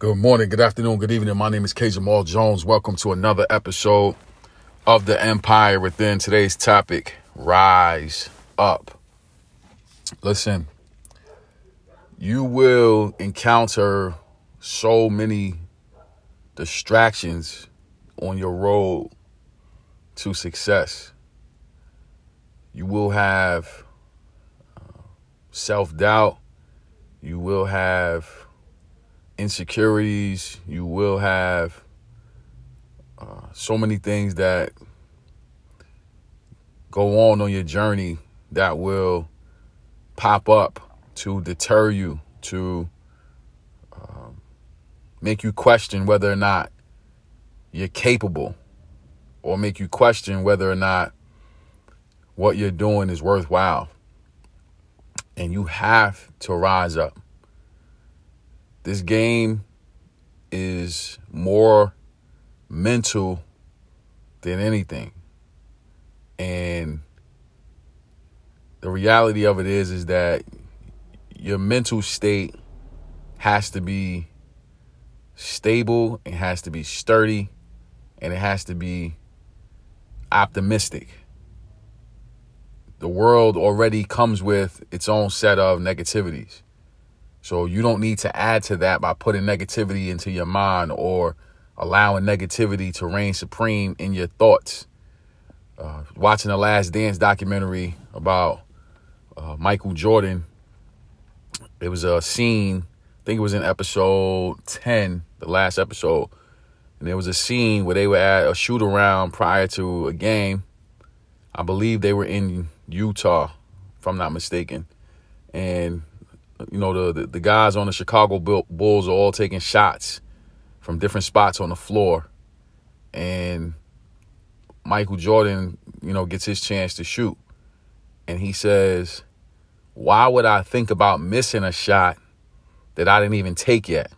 Good morning, good afternoon, good evening. My name is K. Jamal Jones. Welcome to another episode of The Empire Within. Today's topic Rise Up. Listen, you will encounter so many distractions on your road to success. You will have uh, self doubt, you will have insecurities, you will have uh, so many things that go on on your journey that will pop up to deter you, to um, make you question whether or not you're capable, or make you question whether or not what you're doing is worthwhile. And you have to rise up. This game is more mental than anything. And the reality of it is is that your mental state has to be stable, it has to be sturdy, and it has to be optimistic. The world already comes with its own set of negativities. So you don't need to add to that by putting negativity into your mind or allowing negativity to reign supreme in your thoughts. Uh, watching the Last Dance documentary about uh, Michael Jordan, it was a scene, I think it was in episode 10, the last episode. And there was a scene where they were at a shoot around prior to a game. I believe they were in Utah, if I'm not mistaken. And you know, the, the, guys on the Chicago Bulls are all taking shots from different spots on the floor. And Michael Jordan, you know, gets his chance to shoot. And he says, Why would I think about missing a shot that I didn't even take yet?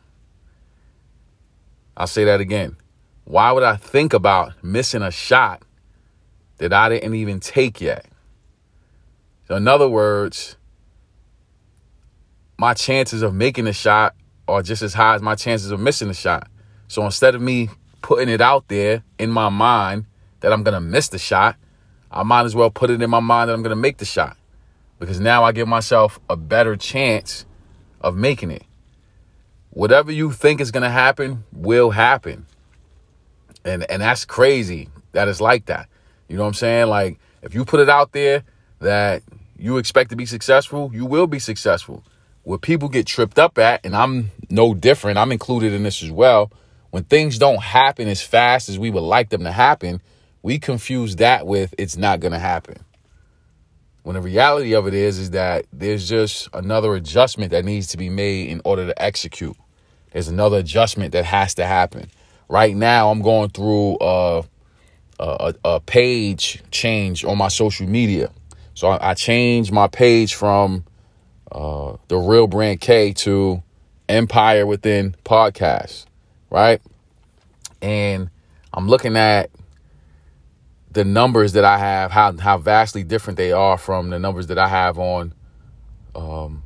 I'll say that again. Why would I think about missing a shot that I didn't even take yet? So, in other words, my chances of making a shot are just as high as my chances of missing a shot. So instead of me putting it out there in my mind that I'm going to miss the shot, I might as well put it in my mind that I'm going to make the shot. Because now I give myself a better chance of making it. Whatever you think is going to happen will happen. And and that's crazy that it's like that. You know what I'm saying? Like if you put it out there that you expect to be successful, you will be successful what people get tripped up at, and I'm no different, I'm included in this as well. When things don't happen as fast as we would like them to happen, we confuse that with it's not going to happen. When the reality of it is, is that there's just another adjustment that needs to be made in order to execute. There's another adjustment that has to happen. Right now, I'm going through a, a, a page change on my social media. So I, I changed my page from uh, the real brand K to Empire Within podcast, right? And I'm looking at the numbers that I have, how how vastly different they are from the numbers that I have on um,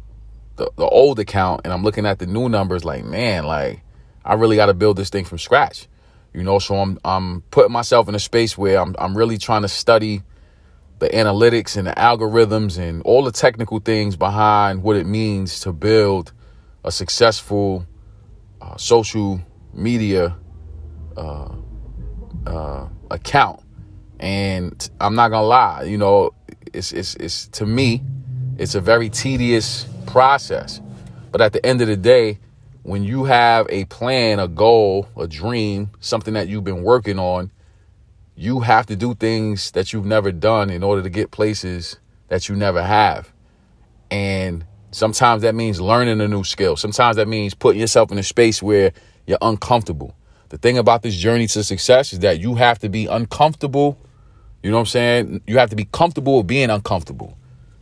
the the old account, and I'm looking at the new numbers. Like, man, like I really got to build this thing from scratch, you know. So I'm I'm putting myself in a space where I'm I'm really trying to study the analytics and the algorithms and all the technical things behind what it means to build a successful uh, social media uh, uh, account. And I'm not gonna lie, you know, it's it's it's to me, it's a very tedious process. But at the end of the day, when you have a plan, a goal, a dream, something that you've been working on, you have to do things that you've never done in order to get places that you never have. And sometimes that means learning a new skill. Sometimes that means putting yourself in a space where you're uncomfortable. The thing about this journey to success is that you have to be uncomfortable. You know what I'm saying? You have to be comfortable with being uncomfortable,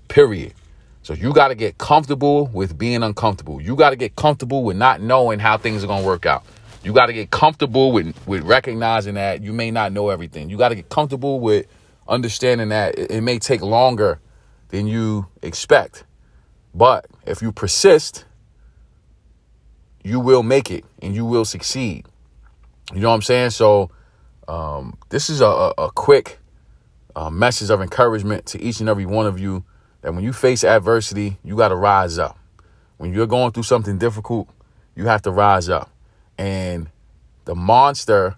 period. So you got to get comfortable with being uncomfortable. You got to get comfortable with not knowing how things are going to work out. You got to get comfortable with with recognizing that you may not know everything. You got to get comfortable with understanding that it, it may take longer than you expect. But if you persist, you will make it and you will succeed. You know what I'm saying? So um, this is a, a quick uh, message of encouragement to each and every one of you that when you face adversity, you got to rise up. When you're going through something difficult, you have to rise up. And the monster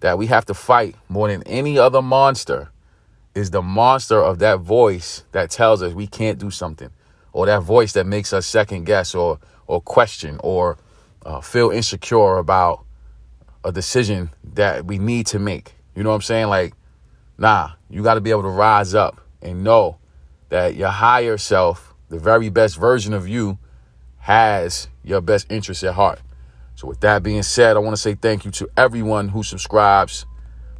that we have to fight more than any other monster is the monster of that voice that tells us we can't do something, or that voice that makes us second guess or or question or uh, feel insecure about a decision that we need to make. You know what I'm saying? Like, nah, you got to be able to rise up and know that your higher self, the very best version of you, has your best interests at heart. So, with that being said, I want to say thank you to everyone who subscribes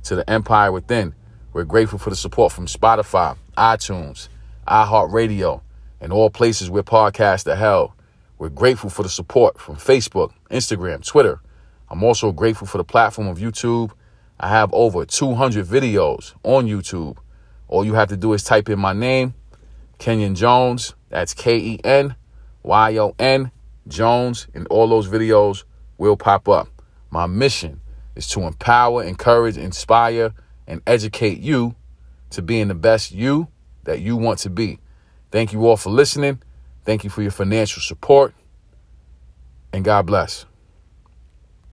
to the Empire Within. We're grateful for the support from Spotify, iTunes, iHeartRadio, and all places where podcasts are held. We're grateful for the support from Facebook, Instagram, Twitter. I'm also grateful for the platform of YouTube. I have over 200 videos on YouTube. All you have to do is type in my name, Kenyon Jones. That's K E N Y O N Jones, and all those videos will pop up. My mission is to empower, encourage, inspire, and educate you to being the best you that you want to be. Thank you all for listening. Thank you for your financial support. And God bless.